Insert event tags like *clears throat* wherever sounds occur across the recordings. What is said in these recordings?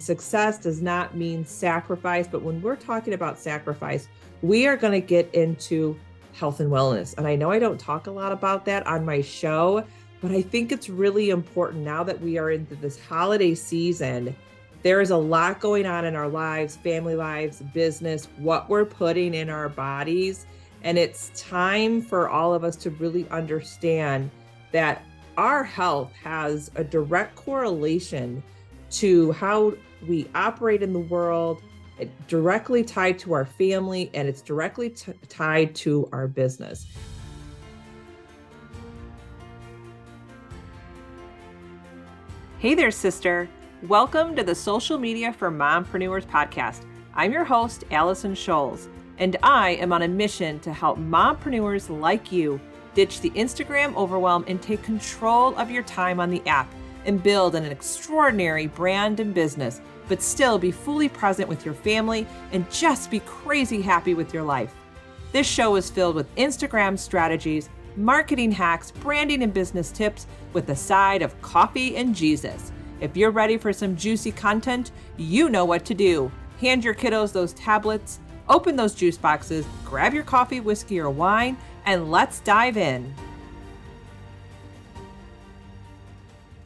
Success does not mean sacrifice, but when we're talking about sacrifice, we are going to get into health and wellness. And I know I don't talk a lot about that on my show, but I think it's really important now that we are into this holiday season. There is a lot going on in our lives, family lives, business, what we're putting in our bodies. And it's time for all of us to really understand that our health has a direct correlation to how we operate in the world, directly tied to our family, and it's directly t- tied to our business. Hey there, sister. Welcome to the Social Media for Mompreneurs podcast. I'm your host, Allison Scholes, and I am on a mission to help mompreneurs like you ditch the Instagram overwhelm and take control of your time on the app and build an extraordinary brand and business, but still be fully present with your family and just be crazy happy with your life. This show is filled with Instagram strategies, marketing hacks, branding and business tips with a side of coffee and Jesus. If you're ready for some juicy content, you know what to do. Hand your kiddos those tablets, open those juice boxes, grab your coffee, whiskey, or wine, and let's dive in.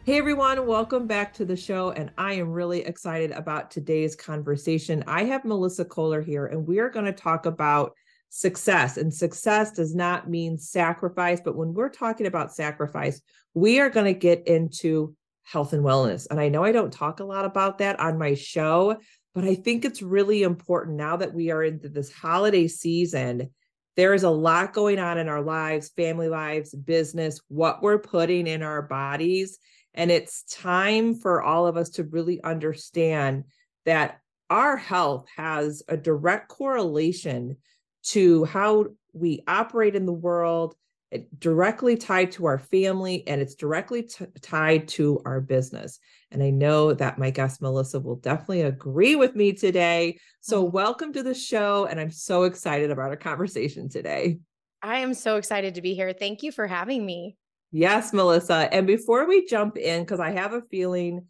Hey everyone, welcome back to the show. And I am really excited about today's conversation. I have Melissa Kohler here, and we are going to talk about success. And success does not mean sacrifice, but when we're talking about sacrifice, we are going to get into health and wellness. And I know I don't talk a lot about that on my show, but I think it's really important now that we are into this holiday season. There is a lot going on in our lives, family lives, business, what we're putting in our bodies and it's time for all of us to really understand that our health has a direct correlation to how we operate in the world, it directly tied to our family, and it's directly t- tied to our business. And I know that my guest Melissa will definitely agree with me today. So, mm-hmm. welcome to the show. And I'm so excited about our conversation today. I am so excited to be here. Thank you for having me. Yes, Melissa. And before we jump in, because I have a feeling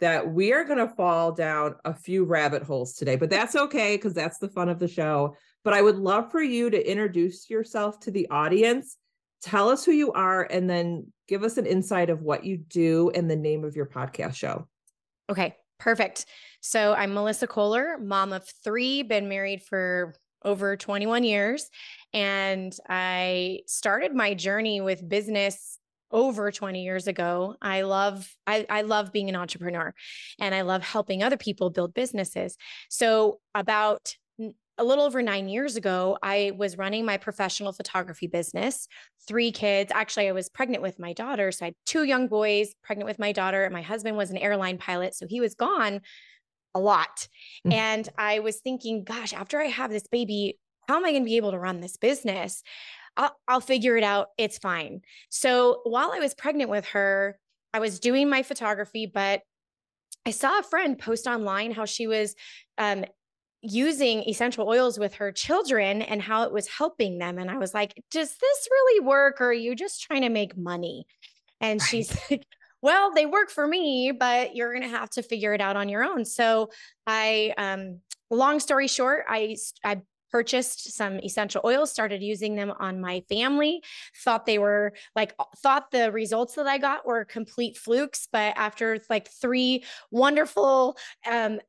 that we are going to fall down a few rabbit holes today, but that's okay because that's the fun of the show. But I would love for you to introduce yourself to the audience, tell us who you are, and then give us an insight of what you do and the name of your podcast show. Okay, perfect. So I'm Melissa Kohler, mom of three, been married for over 21 years. And I started my journey with business over 20 years ago. I love I, I love being an entrepreneur and I love helping other people build businesses. So about a little over nine years ago, I was running my professional photography business, three kids. Actually, I was pregnant with my daughter. So I had two young boys, pregnant with my daughter. My husband was an airline pilot. So he was gone a lot. Mm-hmm. And I was thinking, gosh, after I have this baby, how am I going to be able to run this business? I'll, I'll figure it out. It's fine. So while I was pregnant with her, I was doing my photography, but I saw a friend post online how she was um, using essential oils with her children and how it was helping them. And I was like, does this really work or are you just trying to make money? And right. she's like, well, they work for me, but you're going to have to figure it out on your own. So I, um, long story short, I, I purchased some essential oils, started using them on my family, thought they were like, thought the results that I got were complete flukes. But after like three wonderful um,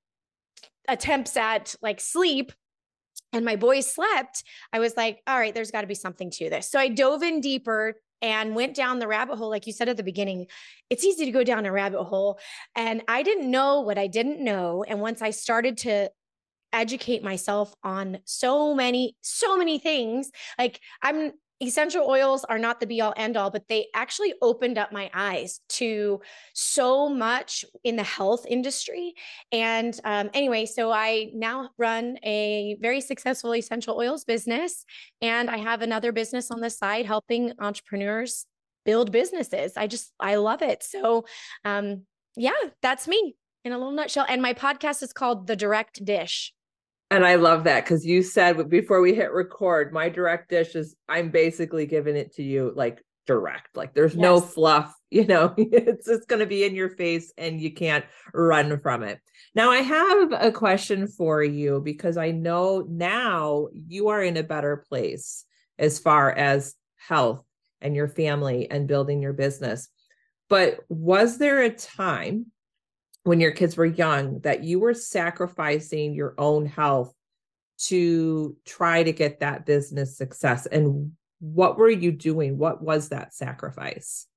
attempts at like sleep, and my boys slept, I was like, all right, there's got to be something to this. So I dove in deeper and went down the rabbit hole. Like you said at the beginning, it's easy to go down a rabbit hole. And I didn't know what I didn't know. And once I started to educate myself on so many, so many things. Like I'm essential oils are not the be all end all, but they actually opened up my eyes to so much in the health industry. And um, anyway, so I now run a very successful essential oils business, and I have another business on the side helping entrepreneurs build businesses. I just, I love it. So, um, yeah, that's me in a little nutshell. And my podcast is called The Direct Dish. And I love that because you said before we hit record, my direct dish is I'm basically giving it to you like direct. Like there's yes. no fluff, *laughs* you know, it's just going to be in your face and you can't run from it. Now, I have a question for you because I know now you are in a better place as far as health and your family and building your business. But was there a time when your kids were young that you were sacrificing your own health to try to get that business success? And what were you doing? What was that sacrifice?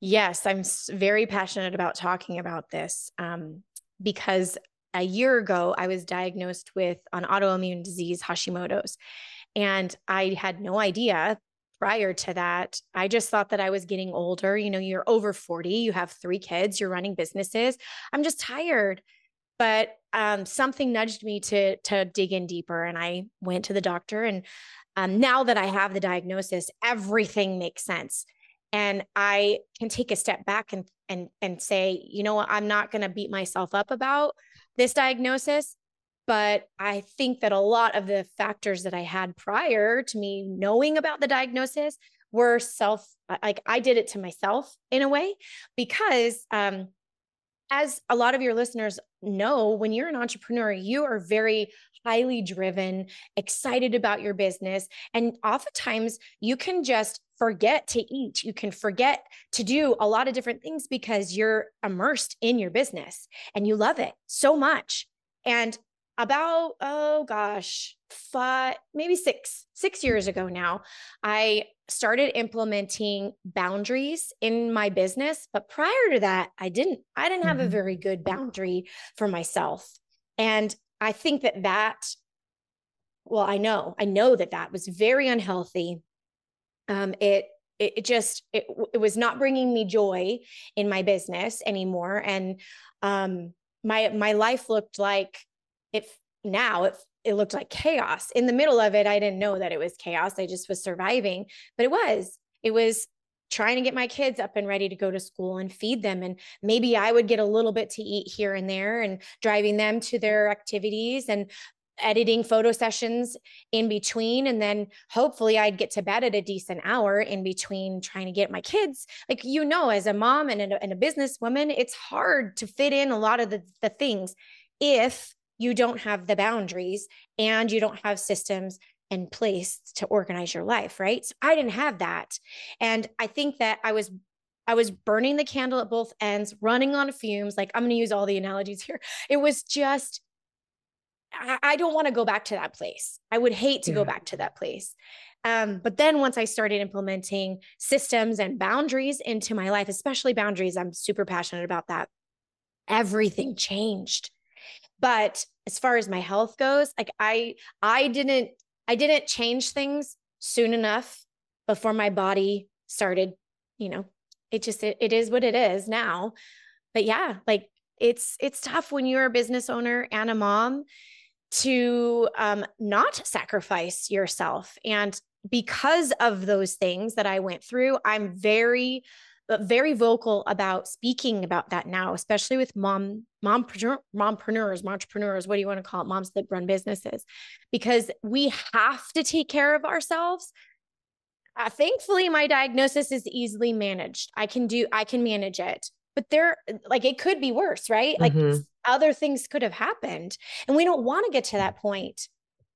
Yes, I'm very passionate about talking about this um, because a year ago I was diagnosed with an autoimmune disease, Hashimoto's, and I had no idea prior to that. I just thought that I was getting older. You know, you're over 40, you have three kids, you're running businesses. I'm just tired. But um, something nudged me to to dig in deeper, and I went to the doctor. And um, now that I have the diagnosis, everything makes sense, and I can take a step back and and and say, you know what, I'm not going to beat myself up about this diagnosis but I think that a lot of the factors that I had prior to me knowing about the diagnosis were self, like I did it to myself in a way, because um, as a lot of your listeners know, when you're an entrepreneur, you are very highly driven, excited about your business. And oftentimes you can just forget to eat. You can forget to do a lot of different things because you're immersed in your business and you love it so much. And about oh gosh five maybe six six years ago now i started implementing boundaries in my business but prior to that i didn't i didn't have mm-hmm. a very good boundary for myself. And i think that that well i know i know that that was very unhealthy. Um it it, just it, it was not bringing me joy in my business anymore. And um my my life looked like it now it it looked like chaos. In the middle of it, I didn't know that it was chaos. I just was surviving, but it was. It was trying to get my kids up and ready to go to school and feed them and maybe I would get a little bit to eat here and there and driving them to their activities and editing photo sessions in between and then hopefully I'd get to bed at a decent hour in between trying to get my kids like you know as a mom and a, and a businesswoman it's hard to fit in a lot of the, the things if you don't have the boundaries and you don't have systems in place to organize your life, right? So I didn't have that. And I think that I was I was burning the candle at both ends, running on fumes. Like I'm going to use all the analogies here. *laughs* It was just I, I don't want to go back to that place. I would hate to yeah. go back to that place. Um, but then once I started implementing systems and boundaries into my life, especially boundaries, I'm super passionate about that. Everything changed but as far as my health goes like i i didn't i didn't change things soon enough before my body started you know it just it, it is what it is now. But yeah like it's it's tough when you're a business owner and a mom to um not sacrifice yourself. And because of those things that I went through, I'm very but very vocal about speaking about that now, especially with mom, mompreneur, mompreneurs, entrepreneurs, what do you want to call it? Moms that run businesses, because we have to take care of ourselves. Uh, thankfully, my diagnosis is easily managed. I can do, I can manage it, but there, like, it could be worse, right? Like, mm-hmm. other things could have happened, and we don't want to get to that point.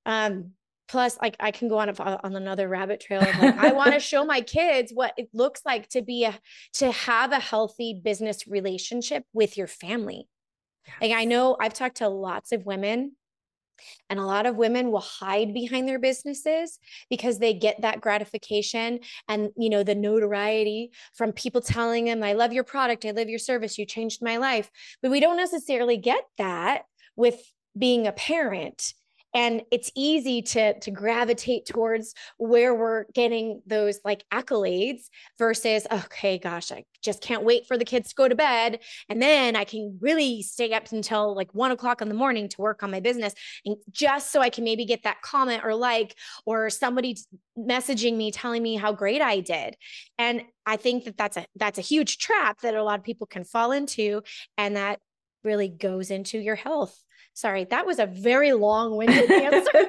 Um, plus like i can go on a, on another rabbit trail of like i want to *laughs* show my kids what it looks like to be a to have a healthy business relationship with your family yes. like i know i've talked to lots of women and a lot of women will hide behind their businesses because they get that gratification and you know the notoriety from people telling them I love your product, I love your service, you changed my life. But we don't necessarily get that with being a parent and it's easy to to gravitate towards where we're getting those like accolades versus okay gosh i just can't wait for the kids to go to bed and then i can really stay up until like one o'clock in the morning to work on my business and just so i can maybe get that comment or like or somebody messaging me telling me how great i did. And i think that that's a that's a huge trap that a lot of people can fall into and that really goes into your health. Sorry, that was a very long winded *laughs* answer.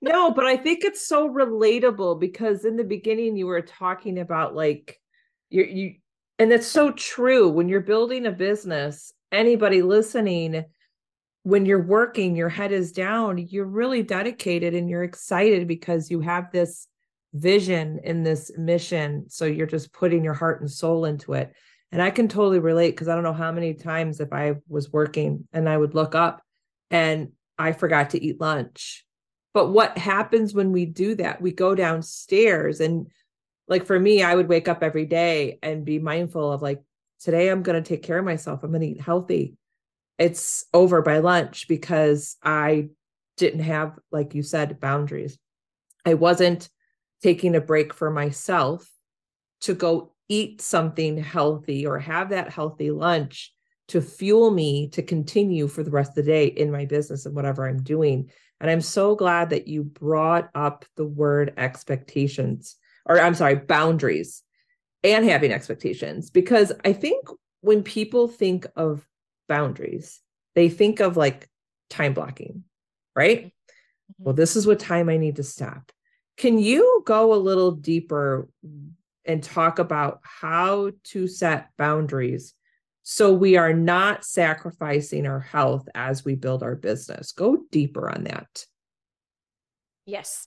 no, but I think it's so relatable because in the beginning you were talking about like you you and it's so true when you're building a business, anybody listening when you're working, your head is down, you're really dedicated and you're excited because you have this vision in this mission. So you're just putting your heart and soul into it. And I can totally relate because I don't know how many times if I was working and I would look up and I forgot to eat lunch. But what happens when we do that? We go downstairs and like for me, I would wake up every day and be mindful of like, today I'm going to take care of myself. I'm going to eat healthy. It's over by lunch because I didn't have, like you said, boundaries. I wasn't taking a break for myself to go eat something healthy or have that healthy lunch to fuel me to continue for the rest of the day in my business and whatever I'm doing. And I'm so glad that you brought up the word expectations, or I'm sorry, boundaries and having expectations, because I think when people think of boundaries, they think of like time blocking, right? Mm-hmm. Well, this is what time I need to stop. Can you go a little deeper and talk about how to set boundaries so we are not sacrificing our health as we build our business? Go deeper on that. Yes.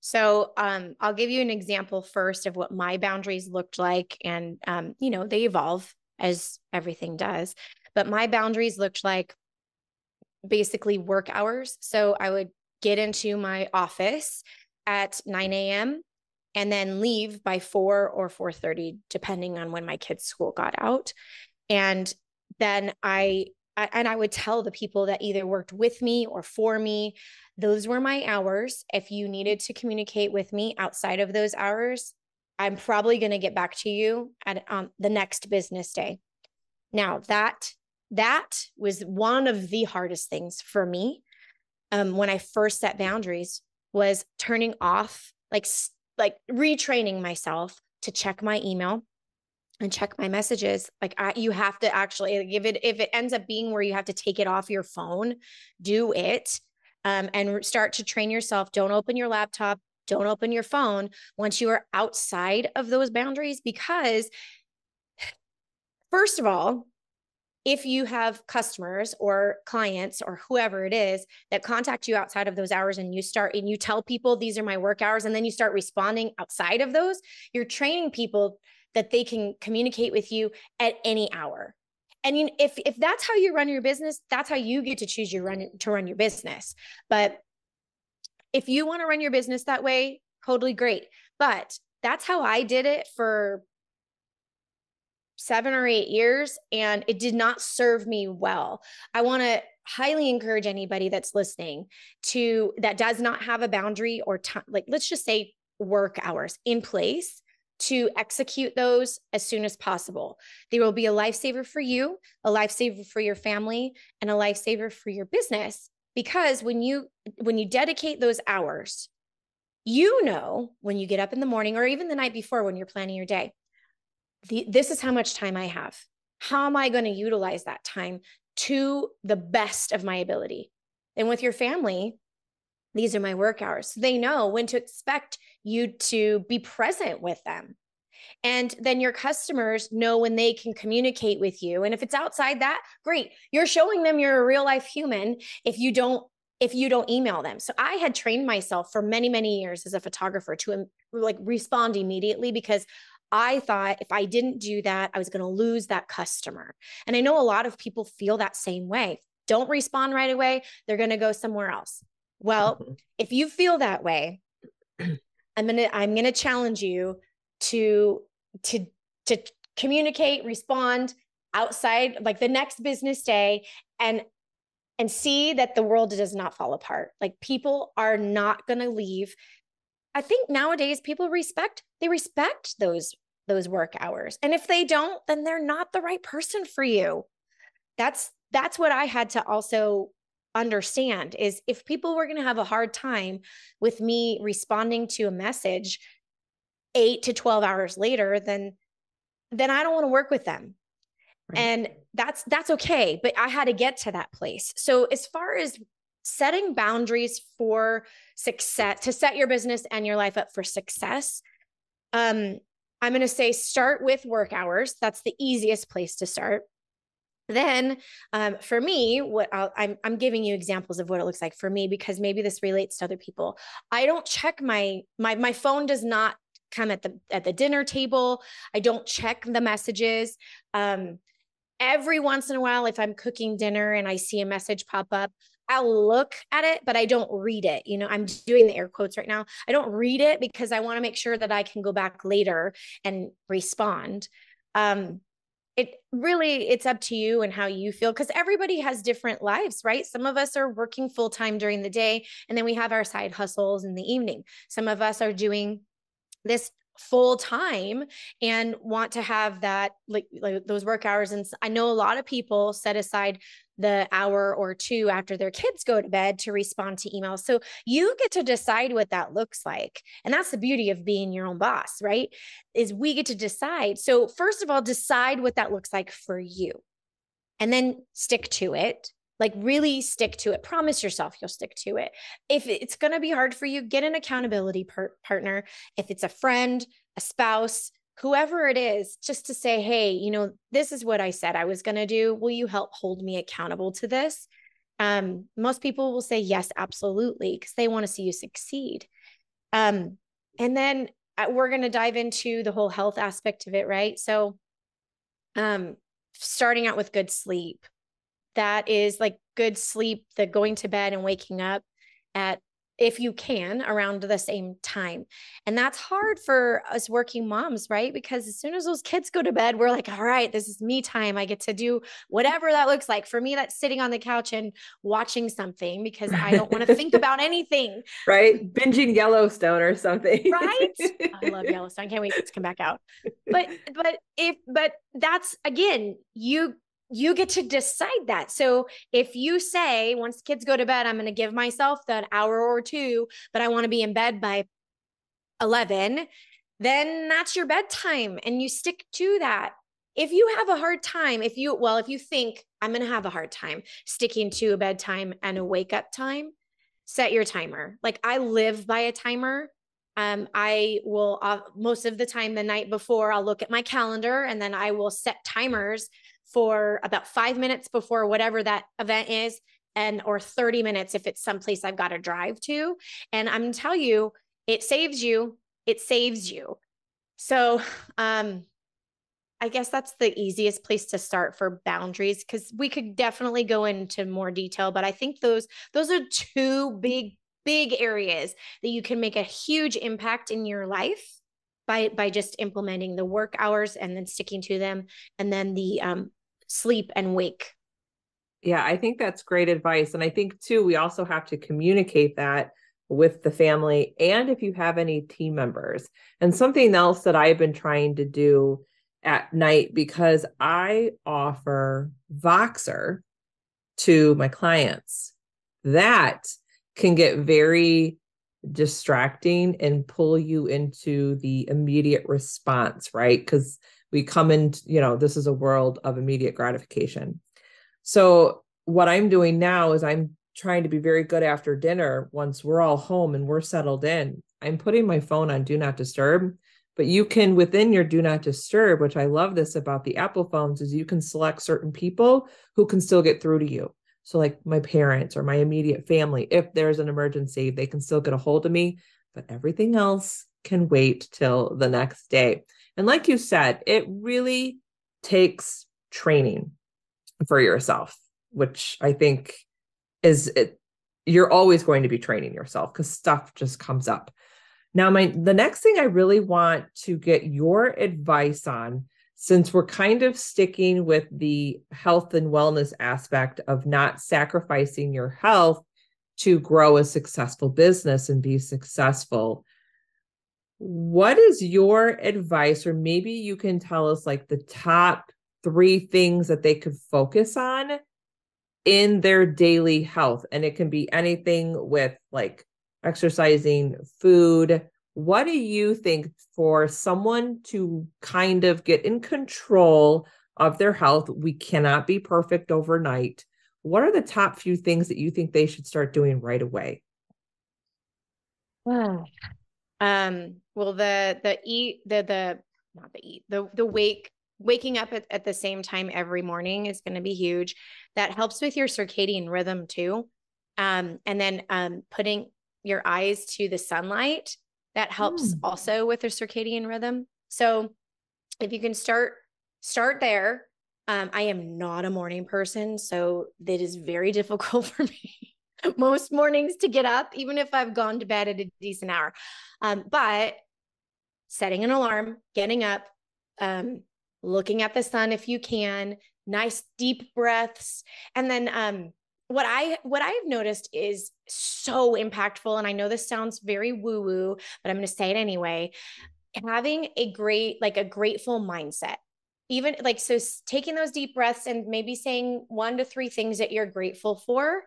So um, I'll give you an example first of what my boundaries looked like. And, um, you know, they evolve as everything does. But my boundaries looked like basically work hours. So I would get into my office at 9 a.m. and then leave by 4 or 4:30 depending on when my kids school got out. And then I, I and I would tell the people that either worked with me or for me, those were my hours. If you needed to communicate with me outside of those hours, I'm probably going to get back to you at um, the next business day. Now that that was one of the hardest things for me um, when I first set boundaries was turning off like like retraining myself to check my email and check my messages. Like I, you have to actually give it if it ends up being where you have to take it off your phone do it um, and start to train yourself. Don't open your laptop. Don't open your phone once you are outside of those boundaries because *sighs* first of all if you have customers or clients or whoever it is that contact you outside of those hours and you start and you tell people these are my work hours and then you start responding outside of those, you're training people that they can communicate with you at any hour. And you, if if that's how you run your business, that's how you get to choose your run to run your business. But if you want to run your business that way, totally great. But that's how I did it for seven or eight years and it did not serve me well. I want to highly encourage anybody that's listening to that does not have a boundary or time, like let's just say work hours in place to execute those as soon as possible. They will be a lifesaver for you, a lifesaver for your family, and a lifesaver for your business because when you when you dedicate those hours, you know when you get up in the morning or even the night before when you're planning your day, the, this is how much time I have. How am I going to utilize that time to the best of my ability? And with your family, these are my work hours. They know when to expect you to be present with them. And then your customers know when they can communicate with you. And if it's outside that, great. You're showing them you're a real life human if you don't if you don't email them. So I had trained myself for many many years as a photographer to um, like respond immediately because I thought if I didn't do that, I was going to lose that customer. And I know a lot of people feel that same way. Don't respond right away, they're going to go somewhere else. Well, mm-hmm. if you feel that way, *clears throat* I'm going to I'm going to challenge you to to to communicate, respond outside like the next business day and and see that the world does not fall apart. Like people are not going to leave I think nowadays people respect they respect those those work hours. And if they don't, then they're not the right person for you. That's that's what I had to also understand is if people were going to have a hard time with me responding to a message 8 to 12 hours later, then then I don't want to work with them. Right. And that's that's okay, but I had to get to that place. So as far as setting boundaries for success to set your business and your life up for success, um I'm going to say start with work hours. That's the easiest place to start. Then, um, for me, what i am I'm, I'm giving you examples of what it looks like for me because maybe this relates to other people. I don't check my my my phone does not come at the at the dinner table. I don't check the messages. Um, every once in a while, if I'm cooking dinner and I see a message pop up, I'll look at it, but I don't read it. You know, I'm doing the air quotes right now. I don't read it because I want to make sure that I can go back later and respond. Um, it really it's up to you and how you feel because everybody has different lives right some of us are working full time during the day and then we have our side hustles in the evening some of us are doing this full time and want to have that like, like those work hours and i know a lot of people set aside the hour or two after their kids go to bed to respond to emails. So you get to decide what that looks like. And that's the beauty of being your own boss right? Is we get to decide. So first of all decide what that looks like for you. And then stick to it. Like really stick to it. Promise yourself you'll stick to it. If it's going to be hard for you get an accountability partner. If it's a friend a spouse whoever it is just to say hey you know this is what i said i was going to do. Will you help hold me accountable to this? Um, most people will say yes absolutely because they want to see you succeed. Um, and then uh, we're going to dive into the whole health aspect of it right? So um, starting out with good sleep. That is like good sleep, the going to bed and waking up at if you can around the same time. And that's hard mm-hmm. for us working moms, right? Because as soon as those kids go to bed, we're like, all right, this is me time. I get to do whatever that looks like. For me, that's sitting on the couch and watching something because I don't want to think *laughs* about anything. Right? Binging Yellowstone or something. right? I love *laughs* Yellowstone. I can't wait to come back out. But but if but that's again, you you get to decide that. So if you say once kids go to bed, I'm going to give myself that hour or two, but I want to be in bed by 11, then that's your bedtime and you stick to that. If you have a hard time, if you, well, if you think I'm going to have a hard time sticking to a bedtime and a wake up time, set your timer. Like I live by a timer. Um, I will uh, most of the time the night before I'll look at my calendar and then I will set timers for about five minutes before whatever that event is and or 30 minutes if it's someplace I've got to drive to. And I'm gonna tell you, it saves you, it saves you. So um I guess that's the easiest place to start for boundaries because we could definitely go into more detail, but I think those those are two big big areas that you can make a huge impact in your life by by just implementing the work hours and then sticking to them and then the um, sleep and wake. Yeah, I think that's great advice. And I think too, we also have to communicate that with the family and if you have any team members. And something else that I've been trying to do at night because I offer Voxer to my clients. That can get very distracting and pull you into the immediate response, right? Because we come in you know this is a world of immediate gratification. So what i'm doing now is i'm trying to be very good after dinner once we're all home and we're settled in. I'm putting my phone on do not disturb but you can within your do not disturb which i love this about the apple phones is you can select certain people who can still get through to you. So like my parents or my immediate family if there's an emergency they can still get a hold of me but everything else can wait till the next day and like you said, it really takes training for yourself, which I think is it you're always going to be training yourself because stuff just comes up. Now, my the next thing I really want to get your advice on, since we're kind of sticking with the health and wellness aspect of not sacrificing your health to grow a successful business and be successful what is your advice, or maybe you can tell us like the top three things that they could focus on in their daily health? And it can be anything with like exercising, food. What do you think for someone to kind of get in control of their health. We cannot be perfect overnight. What are the top few things that you think they should start doing right away? *sighs* Um, well, the the eat the the not the eat the the wake waking up at, at the same time every morning is going to be huge. That helps with your circadian rhythm too. Um, and then um, putting your eyes to the sunlight that helps mm. also with the circadian rhythm. So if you can start start there. Um, I am not a morning person, so it is very *laughs* difficult for me most mornings to get up, even if I've gone to bed at a decent hour. Um, but setting an alarm, getting up, um, looking at the sun if you can, nice deep breaths, and then um, what I what I've noticed is so impactful, and I know this sounds very woo woo, but I'm going to say it anyway. Having a great like a grateful mindset even like so taking those deep breaths and maybe saying one to three things that you're grateful for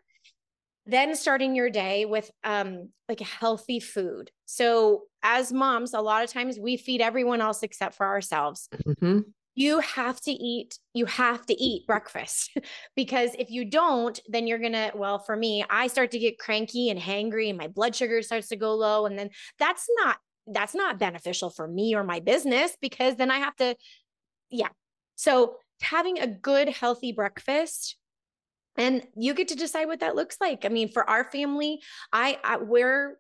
then starting your day with um like healthy food so as moms a lot of times we feed everyone else except for ourselves mm-hmm. you have to eat you have to eat breakfast *laughs* because if you don't then you're gonna well for me i start to get cranky and hangry and my blood sugar starts to go low and then that's not that's not beneficial for me or my business because then i have to yeah. So having a good, healthy breakfast and you get to decide what that looks like. I mean, for our family, I, I we're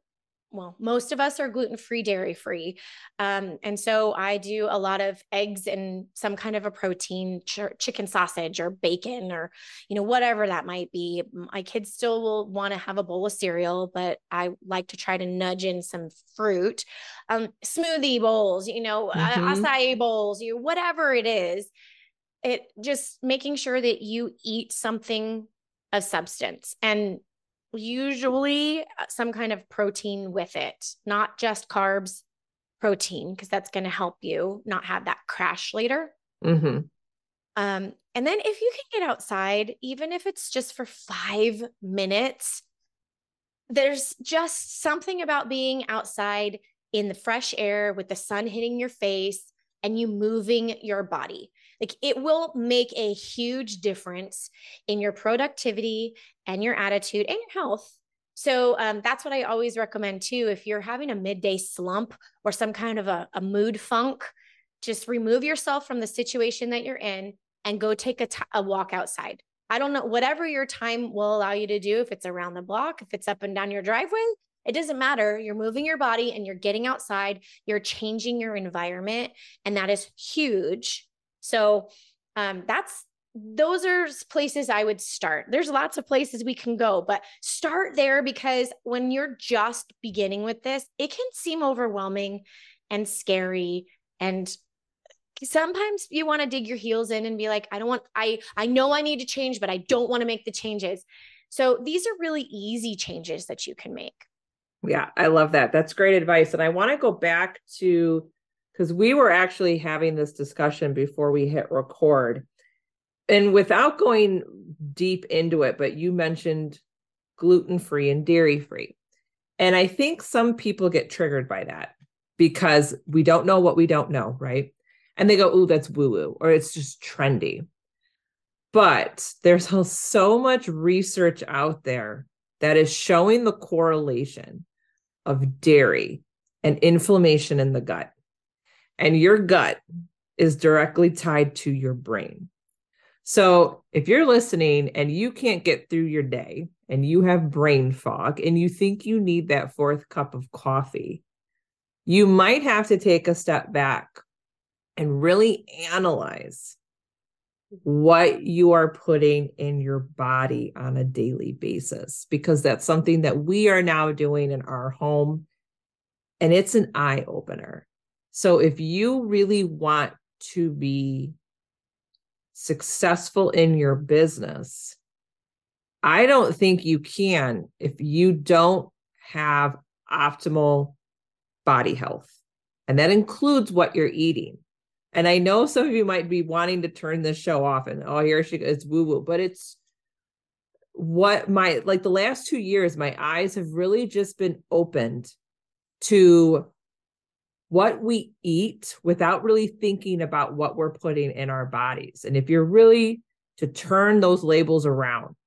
well, most of us are gluten free, dairy free. Um, and so I do a lot of eggs and some kind of a protein, ch- chicken sausage or bacon or, you know, whatever that might be. My kids still will want to have a bowl of cereal, but I like to try to nudge in some fruit, um, smoothie bowls, you know, mm-hmm. acai bowls, you whatever it is. It just making sure that you eat something of substance and usually uh, some kind of protein with it, not just carbs, protein, because that's going to help you not have that crash later. Mm-hmm. Um, and then if you can get outside, even if it's just for five minutes, there's just something about being outside in the fresh air with the sun hitting your face and you moving your body. Like it will make a huge difference in your productivity and your attitude and your health. So um, that's what I always recommend too. If you're having a midday slump or some kind of a, a mood funk, just remove yourself from the situation that you're in and go take a, t- a walk outside. I don't know, whatever your time will allow you to do, if it's around the block, if it's up and down your driveway, it doesn't matter. You're moving your body and you're getting outside, you're changing your environment. And that is huge so um, that's those are places I would start. There's lots of places we can go, but start there because when you're just beginning with this, it can seem overwhelming and scary and sometimes you want to dig your heels in and be like I don't want I I know I need to change but I don't want to make the changes. So these are really easy changes that you can make. Yeah, I love that. That's great advice and I want to go back to because we were actually having this discussion before we hit record. And without going deep into it, but you mentioned gluten free and dairy free. And I think some people get triggered by that because we don't know what we don't know, right? And they go, "Ooh, that's woo woo," or it's just trendy. But there's *laughs* so much research out there that is showing the correlation of dairy and inflammation in the gut and your gut is directly tied to your brain. So if you're listening and you can't get through your day and you have brain fog and you think you need that fourth cup of coffee, you might have to take a step back and really analyze what you are putting in your body on a daily basis because that's something that we are now doing in our home and it's an eye opener so if you really want to be successful in your business, I don't think you can if you don't have optimal body health. And that includes what you're eating. And I know some of you might be wanting to turn this show off and oh, here she goes, woo woo, but it's what my like the last two years, my eyes have really just been opened to what we eat without really thinking about what we're putting in our bodies. And if you're really to turn those labels around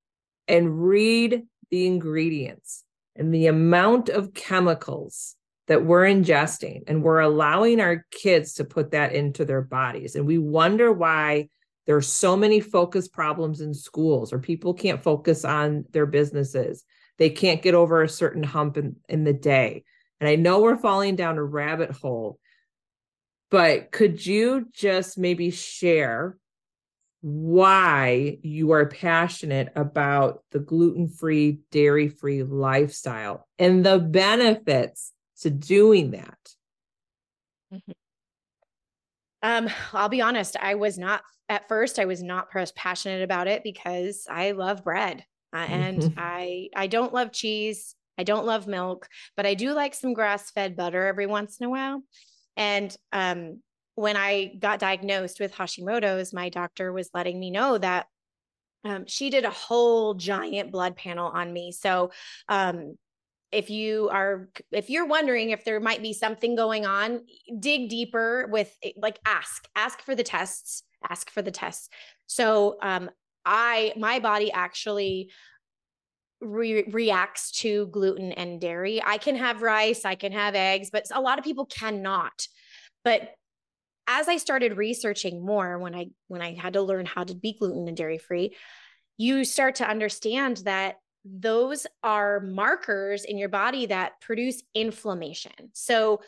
and read the ingredients and the amount of chemicals that we're ingesting and we're allowing our kids to put that into their bodies and we wonder why there's so many focus problems in schools or people can't focus on their businesses they can't get over a certain hump in, in the day and i know we're falling down a rabbit hole but could you just maybe share why you are passionate about the gluten-free dairy-free lifestyle and the benefits to doing that mm-hmm. um i'll be honest i was not at first i was not passionate about it because i love bread uh, and mm-hmm. *laughs* i i don't love cheese i don't love milk but i do like some grass-fed butter every once in a while and um when I got diagnosed with Hashimoto's, my doctor was letting me know that um, she did a whole giant blood panel on me. So, um, if you are if you're wondering if there might be something going on dig deeper with like ask ask for the tests ask for the tests so um i my body actually re- reacts to gluten and dairy i can have rice i can have eggs but a lot of people cannot but as I started researching more when I when I had to learn how to be gluten and dairy free, you start to understand that those are markers in your body that produce inflammation. So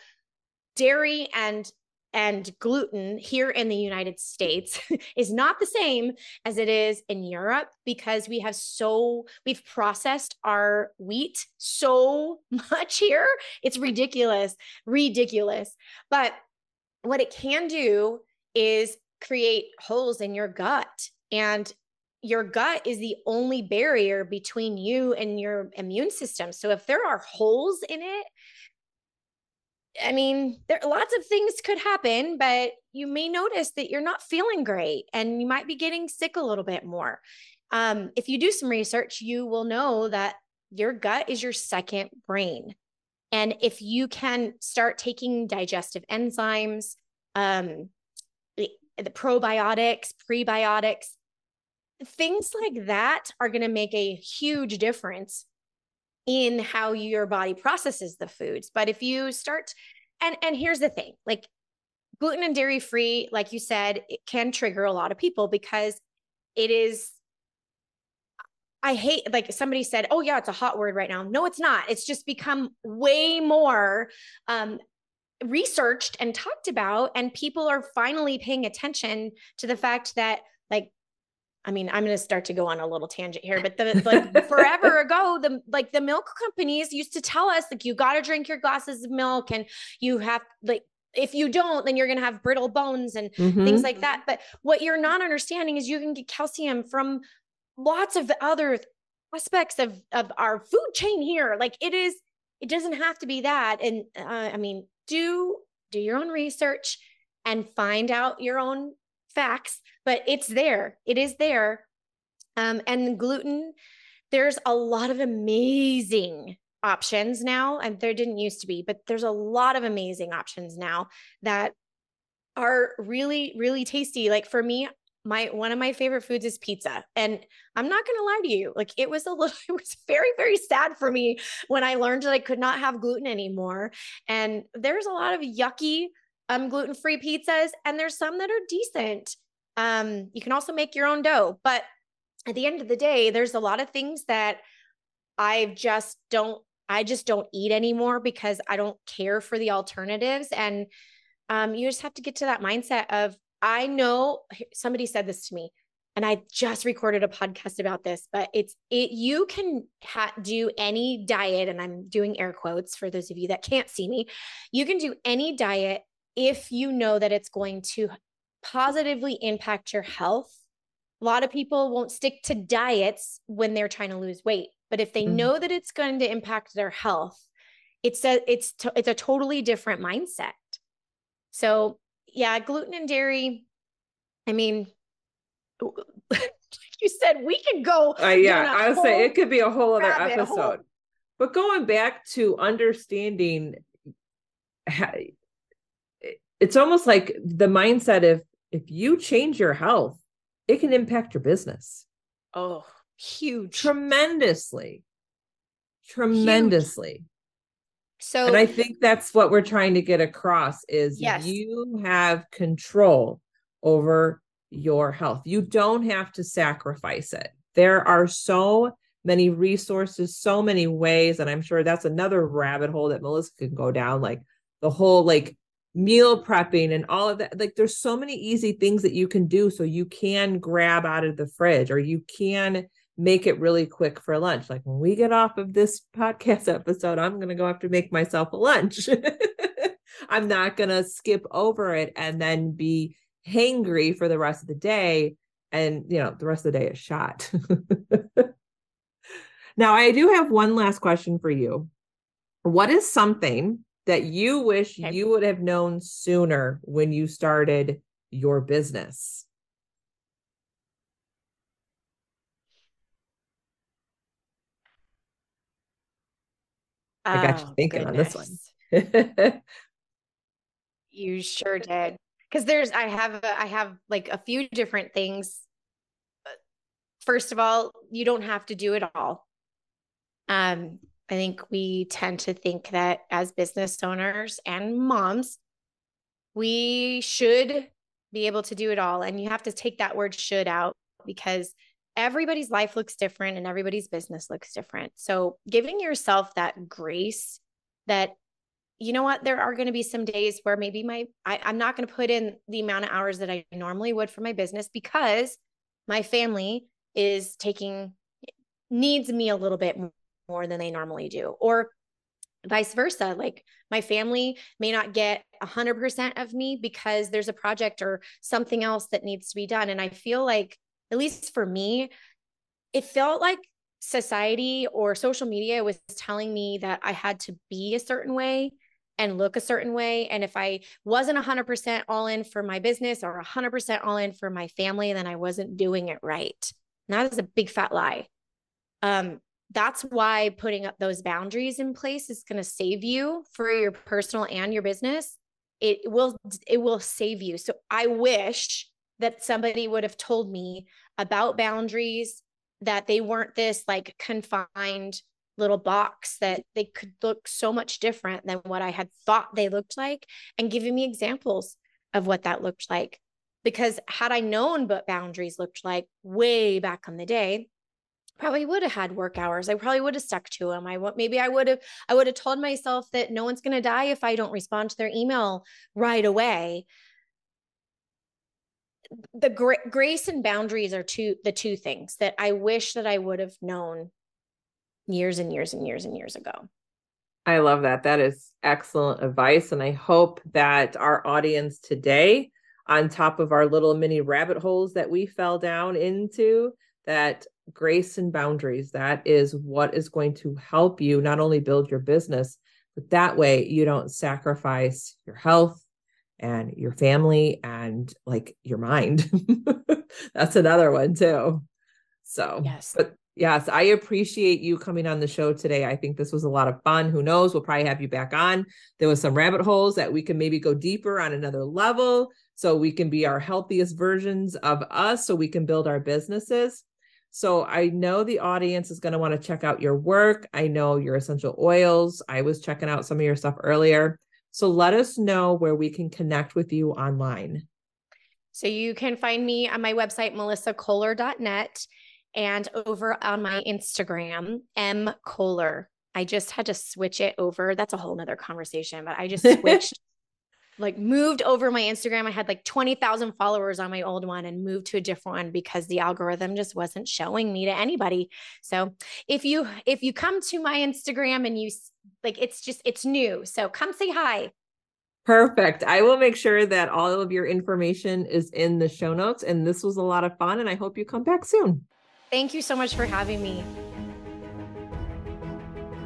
dairy and and gluten here in the United States *laughs* is not the same as it is in Europe because we have so we've processed our wheat so *laughs* much here. It's ridiculous, ridiculous. But what it can do is create holes in your gut. And your gut is the only barrier between you and your immune system. So if there are holes in it, I mean, there lots of things could happen, but you may notice that you're not feeling great and you might be getting sick a little bit more. Um, if you do some research, you will know that your gut is your second brain. And if you can start taking digestive enzymes, um, the, the probiotics, prebiotics, things like that are going to make a huge difference in how your body processes the foods. But if you start, and and here's the thing, like gluten and dairy free, like you said, it can trigger a lot of people because it is I hate like somebody said, "Oh yeah, it's a hot word right now." No, it's not. It's just become way more um researched and talked about and people are finally paying attention to the fact that I mean, I'm going to start to go on a little tangent here, but the like *laughs* forever ago, the like the milk companies used to tell us like you got to drink your glasses of milk and you have like if you don't, then you're going to have brittle bones and mm-hmm. things like that. But what you're not understanding is you can get calcium from lots of other aspects of of our food chain here. Like it is, it doesn't have to be that. And uh, I mean, do do your own research and find out your own facts but it's there. It is there. Um, and gluten there's a lot of amazing options now and there didn't used to be but there's a lot of amazing options now that are really really tasty. Like for me my one of my favorite foods is pizza. And i'm not going to lie to you like it was a little *laughs* it was very very sad for me when i learned that i could not have gluten anymore. And there's a lot of yucky um gluten-free pizzas and there's some that are decent um you can also make your own dough but at the end of the day there's a lot of things that i just don't i just don't eat anymore because i don't care for the alternatives and um, you just have to get to that mindset of I know somebody said this to me and I just recorded a podcast about this, but it's it you can ha- do any diet and I'm doing air quotes for those of you that can't see me. You can do any diet if you know that it's going to positively impact your health. A lot of people won't stick to diets when they're trying to lose weight, but if they mm-hmm. know that it's going to impact their health, it's a it's to, it's a totally different mindset. So yeah, gluten and dairy. I mean, *laughs* like you said we could go. Uh, yeah, I would say it could be a whole other episode. Hole. But going back to understanding it's almost like the mindset of if you change your health, it can impact your business. Oh, huge. Tremendously. Tremendously. Huge. So and I think that's what we're trying to get across is yes. you have control over your health. You don't have to sacrifice it. There are so many resources, so many ways. And I'm sure that's another rabbit hole that Melissa can go down, like the whole like meal prepping and all of that. Like there's so many easy things that you can do so you can grab out of the fridge or you can make it really quick for lunch. Like when we get off of this *laughs* podcast episode, I'm going to go have to make myself a lunch. *laughs* I'm not going to skip over it and then be hangry for the rest of the day. And, you know, the rest of the day is shot. *laughs* Now, I do have one last question for you. What is something that you wish okay. you would have known sooner when you started your business? I got you oh, thinking goodness. on this one. you sure did. Because there's, I have, I have like a few different things. First of all, you don't have to do it all. Um, I think we tend to think that as business owners and moms, we should be able to do it all. And you have to take that word should out because everybody's life looks different and everybody's business looks different. So giving yourself that grace that, you know what, there are going to be some days where maybe my, I, I'm not going to put in the amount of hours that I normally would for my business because my family is taking needs me a little bit more than they normally do or vice versa like my family may not get 100% of me because there's a project or something else that needs to be done. And i feel like at least for me it felt like society or social media was telling me that i had to be a certain way and look a certain way. And if i wasn't 100% all in for my business or 100% all in for my family then i wasn't doing it right. And that is a big fat lie. Um that's why putting up those boundaries in place is going to save you for your personal and your business. It will it will save you. So i wish that somebody would have told me about boundaries that they weren't this like confined little box that they could look so much different than what i had thought they looked like and giving me examples of what that looked like. Because had i known what boundaries looked like way back in the day probably would have had work hours. I probably would have stuck to them. I would maybe I would have I would have told myself that no one's going to die if I don't respond to their email right away. The gra- grace and boundaries are two the two things that I wish that I would have known years and years and years and years ago. I love that. That is excellent advice and I hope that our audience today on top of our little mini rabbit holes that we fell down into that grace and boundaries. That is what is going to help you not only build your business but that way you don't sacrifice your health and your family and like your mind. *laughs* That's another one too. So yes. but yes i appreciate you coming on the show today. I think this was a lot of fun. Who knows? We'll probably have you back on. There was some rabbit holes that we can maybe go deeper on another level so we can be our healthiest versions of us so we can build our businesses so I know the audience is going to want to check out your work. I know your essential oils. I was checking out some of your stuff earlier. So let us know where we can connect with you online. So you can find me on my website, melissakohler.net, and over on my Instagram, M Kohler. I just had to switch it over. That's a whole nother conversation, but I just *laughs* switched like moved over my Instagram. I had like 20,000 followers on my old one and moved to a different one because the algorithm just wasn't showing me to anybody. So if you if you come to my Instagram and you like it's just it's new. So come say hi. Perfect. I will make sure that all of your information is in the show notes and this was a lot of fun and I hope you come back soon. Thank you so much for having me.